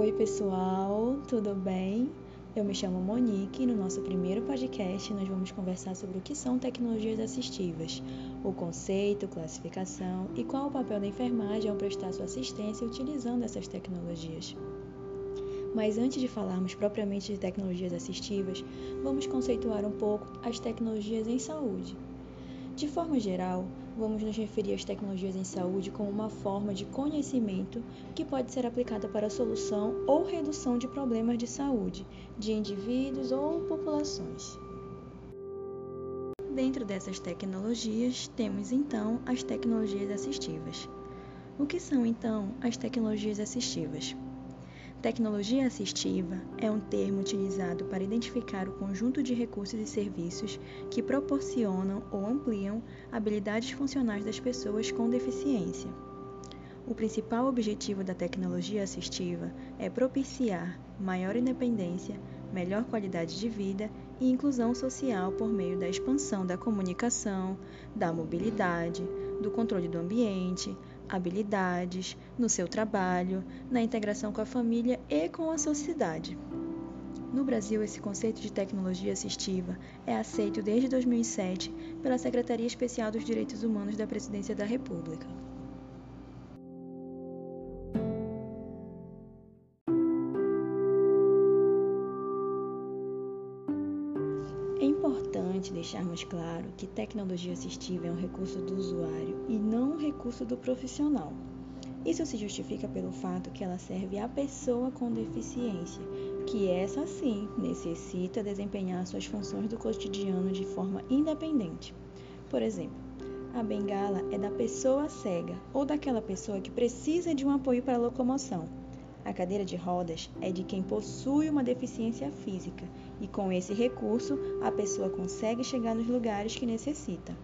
Oi, pessoal, tudo bem? Eu me chamo Monique e no nosso primeiro podcast nós vamos conversar sobre o que são tecnologias assistivas, o conceito, classificação e qual o papel da enfermagem ao prestar sua assistência utilizando essas tecnologias. Mas antes de falarmos propriamente de tecnologias assistivas, vamos conceituar um pouco as tecnologias em saúde. De forma geral, vamos nos referir às tecnologias em saúde como uma forma de conhecimento que pode ser aplicada para a solução ou redução de problemas de saúde de indivíduos ou populações. Dentro dessas tecnologias, temos então as tecnologias assistivas. O que são então as tecnologias assistivas? Tecnologia assistiva é um termo utilizado para identificar o conjunto de recursos e serviços que proporcionam ou ampliam habilidades funcionais das pessoas com deficiência. O principal objetivo da tecnologia assistiva é propiciar maior independência, melhor qualidade de vida e inclusão social por meio da expansão da comunicação, da mobilidade, do controle do ambiente, habilidades, no seu trabalho, na integração com a família e com a sociedade. No Brasil, esse conceito de tecnologia assistiva é aceito desde 2007 pela Secretaria Especial dos Direitos Humanos da Presidência da República. Deixarmos claro que tecnologia assistiva é um recurso do usuário e não um recurso do profissional. Isso se justifica pelo fato que ela serve à pessoa com deficiência, que essa sim necessita desempenhar suas funções do cotidiano de forma independente. Por exemplo, a bengala é da pessoa cega ou daquela pessoa que precisa de um apoio para a locomoção. A cadeira de rodas é de quem possui uma deficiência física e com esse recurso a pessoa consegue chegar nos lugares que necessita.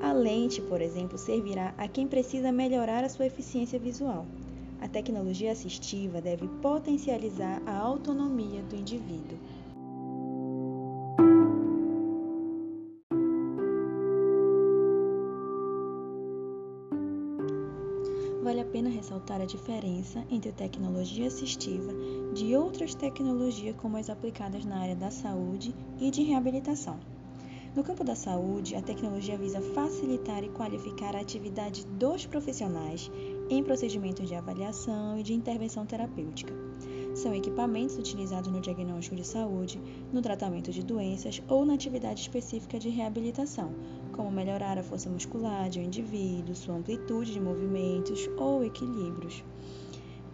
A lente, por exemplo, servirá a quem precisa melhorar a sua eficiência visual. A tecnologia assistiva deve potencializar a autonomia do indivíduo. Vale a pena ressaltar a diferença entre tecnologia assistiva de outras tecnologias como as aplicadas na área da saúde e de reabilitação. No campo da saúde, a tecnologia visa facilitar e qualificar a atividade dos profissionais em procedimentos de avaliação e de intervenção terapêutica. São equipamentos utilizados no diagnóstico de saúde, no tratamento de doenças ou na atividade específica de reabilitação, como melhorar a força muscular de um indivíduo, sua amplitude de movimentos ou equilíbrios.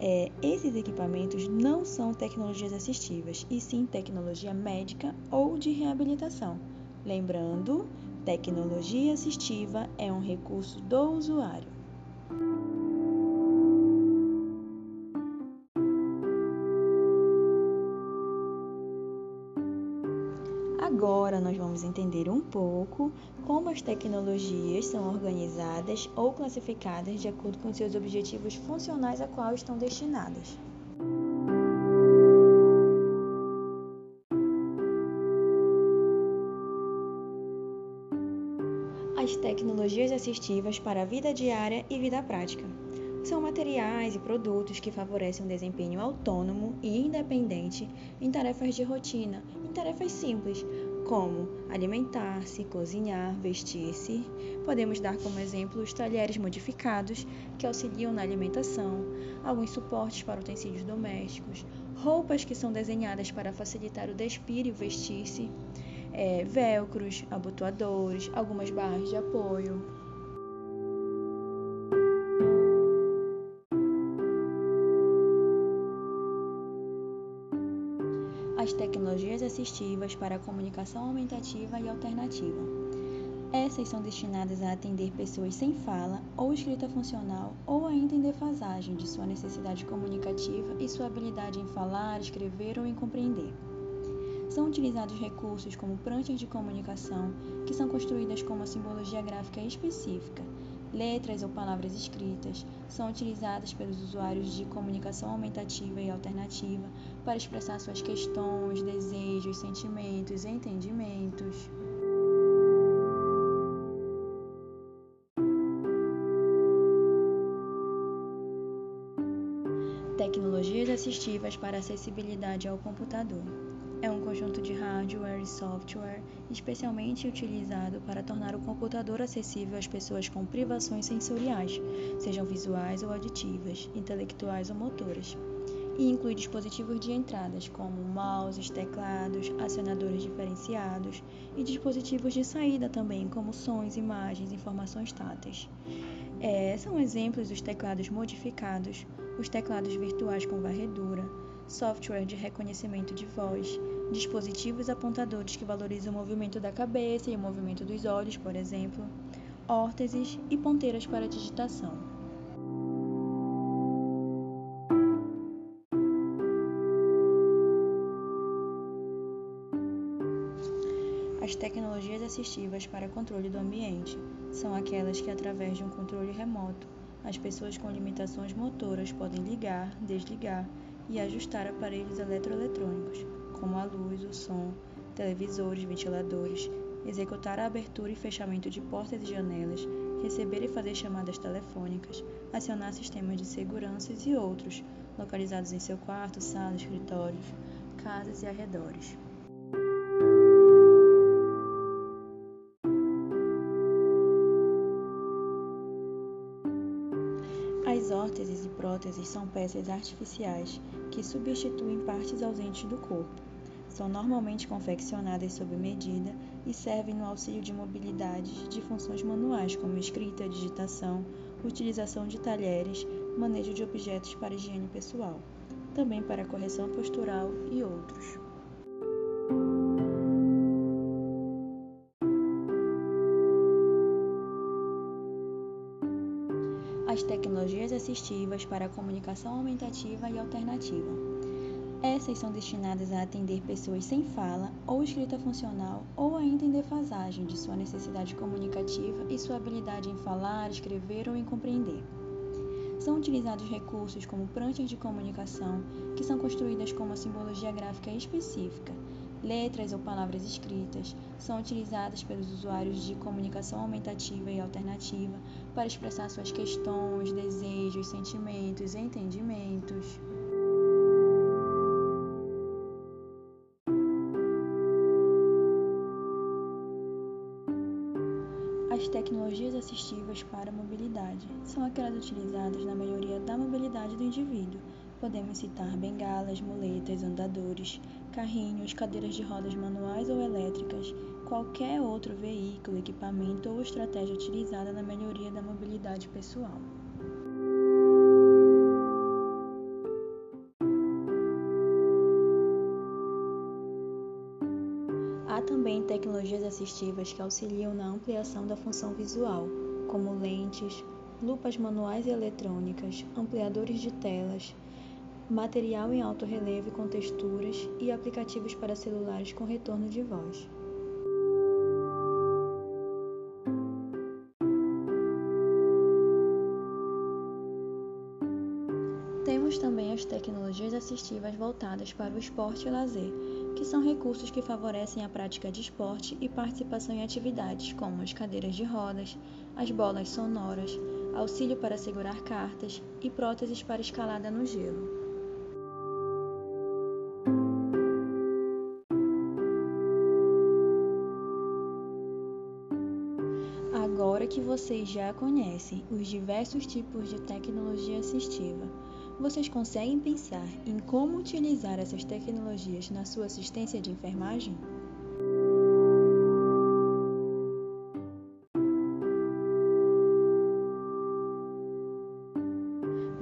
É, esses equipamentos não são tecnologias assistivas, e sim tecnologia médica ou de reabilitação. Lembrando, tecnologia assistiva é um recurso do usuário. Vamos entender um pouco como as tecnologias são organizadas ou classificadas de acordo com seus objetivos funcionais a qual estão destinadas. As tecnologias assistivas para a vida diária e vida prática. São materiais e produtos que favorecem um desempenho autônomo e independente em tarefas de rotina, em tarefas simples, como alimentar-se, cozinhar, vestir-se. Podemos dar como exemplo os talheres modificados, que auxiliam na alimentação, alguns suportes para utensílios domésticos, roupas que são desenhadas para facilitar o despir e o vestir-se, é, velcros, abotoadores, algumas barras de apoio. As tecnologias assistivas para a comunicação aumentativa e alternativa. Essas são destinadas a atender pessoas sem fala ou escrita funcional ou ainda em defasagem de sua necessidade comunicativa e sua habilidade em falar, escrever ou em compreender. São utilizados recursos como pranchas de comunicação, que são construídas com uma simbologia gráfica específica, Letras ou palavras escritas são utilizadas pelos usuários de comunicação aumentativa e alternativa para expressar suas questões, desejos, sentimentos e entendimentos. Tecnologias assistivas para acessibilidade ao computador. É um conjunto de hardware e software especialmente utilizado para tornar o computador acessível às pessoas com privações sensoriais, sejam visuais ou auditivas, intelectuais ou motoras. E inclui dispositivos de entradas como mouses, teclados, acionadores diferenciados e dispositivos de saída também, como sons, imagens, informações táteis. É, são exemplos dos teclados modificados, os teclados virtuais com varredura, software de reconhecimento de voz, dispositivos apontadores que valorizam o movimento da cabeça e o movimento dos olhos, por exemplo, órteses e ponteiras para digitação. As tecnologias assistivas para controle do ambiente são aquelas que, através de um controle remoto, as pessoas com limitações motoras podem ligar, desligar e ajustar aparelhos eletroeletrônicos, como a luz, o som, televisores, ventiladores, executar a abertura e fechamento de portas e janelas, receber e fazer chamadas telefônicas, acionar sistemas de segurança e outros, localizados em seu quarto, sala, escritórios, casas e arredores. Próteses são peças artificiais que substituem partes ausentes do corpo. São normalmente confeccionadas sob medida e servem no auxílio de mobilidade de funções manuais como escrita, digitação, utilização de talheres, manejo de objetos para higiene pessoal, também para correção postural e outros. As tecnologias assistivas para a comunicação aumentativa e alternativa. Essas são destinadas a atender pessoas sem fala ou escrita funcional ou ainda em defasagem de sua necessidade comunicativa e sua habilidade em falar, escrever ou em compreender. São utilizados recursos como pranchas de comunicação, que são construídas com uma simbologia gráfica específica, letras ou palavras escritas são utilizadas pelos usuários de comunicação aumentativa e alternativa para expressar suas questões, desejos, sentimentos e entendimentos. As tecnologias assistivas para a mobilidade são aquelas utilizadas na melhoria da mobilidade do indivíduo. Podemos citar bengalas, muletas, andadores, carrinhos, cadeiras de rodas manuais ou elétricas, qualquer outro veículo, equipamento ou estratégia utilizada na melhoria da mobilidade pessoal. Há também tecnologias assistivas que auxiliam na ampliação da função visual, como lentes, lupas manuais e eletrônicas, ampliadores de telas, material em alto relevo com texturas e aplicativos para celulares com retorno de voz. Temos também as tecnologias assistivas voltadas para o esporte e lazer, que são recursos que favorecem a prática de esporte e participação em atividades como as cadeiras de rodas, as bolas sonoras, auxílio para segurar cartas e próteses para escalada no gelo. Vocês já conhecem os diversos tipos de tecnologia assistiva, vocês conseguem pensar em como utilizar essas tecnologias na sua assistência de enfermagem?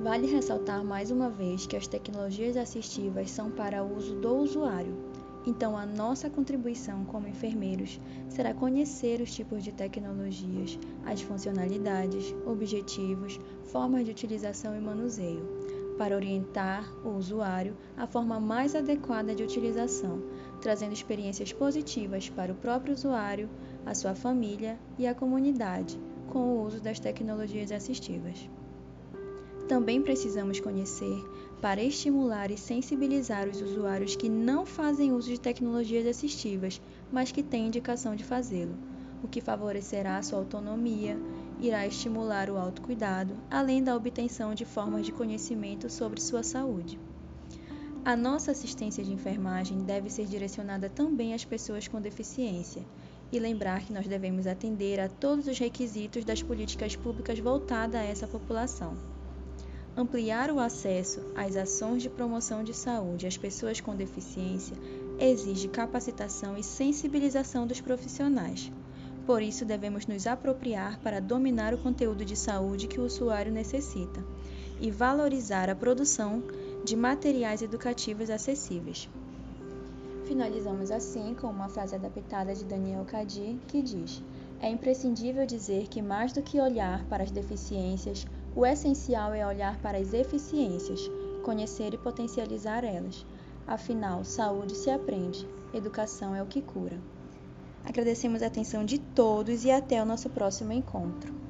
Vale ressaltar mais uma vez que as tecnologias assistivas são para uso do usuário então, a nossa contribuição como enfermeiros será conhecer os tipos de tecnologias, as funcionalidades, objetivos, formas de utilização e manuseio, para orientar o usuário à forma mais adequada de utilização, trazendo experiências positivas para o próprio usuário, a sua família e a comunidade com o uso das tecnologias assistivas. Também precisamos conhecer para estimular e sensibilizar os usuários que não fazem uso de tecnologias assistivas, mas que têm indicação de fazê-lo, o que favorecerá sua autonomia irá estimular o autocuidado, além da obtenção de formas de conhecimento sobre sua saúde. A nossa assistência de enfermagem deve ser direcionada também às pessoas com deficiência e lembrar que nós devemos atender a todos os requisitos das políticas públicas voltadas a essa população. Ampliar o acesso às ações de promoção de saúde às pessoas com deficiência exige capacitação e sensibilização dos profissionais. Por isso, devemos nos apropriar para dominar o conteúdo de saúde que o usuário necessita e valorizar a produção de materiais educativos acessíveis. Finalizamos assim com uma frase adaptada de Daniel Cadi que diz: É imprescindível dizer que, mais do que olhar para as deficiências, o essencial é olhar para as eficiências, conhecer e potencializar elas. Afinal, saúde se aprende, educação é o que cura. Agradecemos a atenção de todos e até o nosso próximo encontro.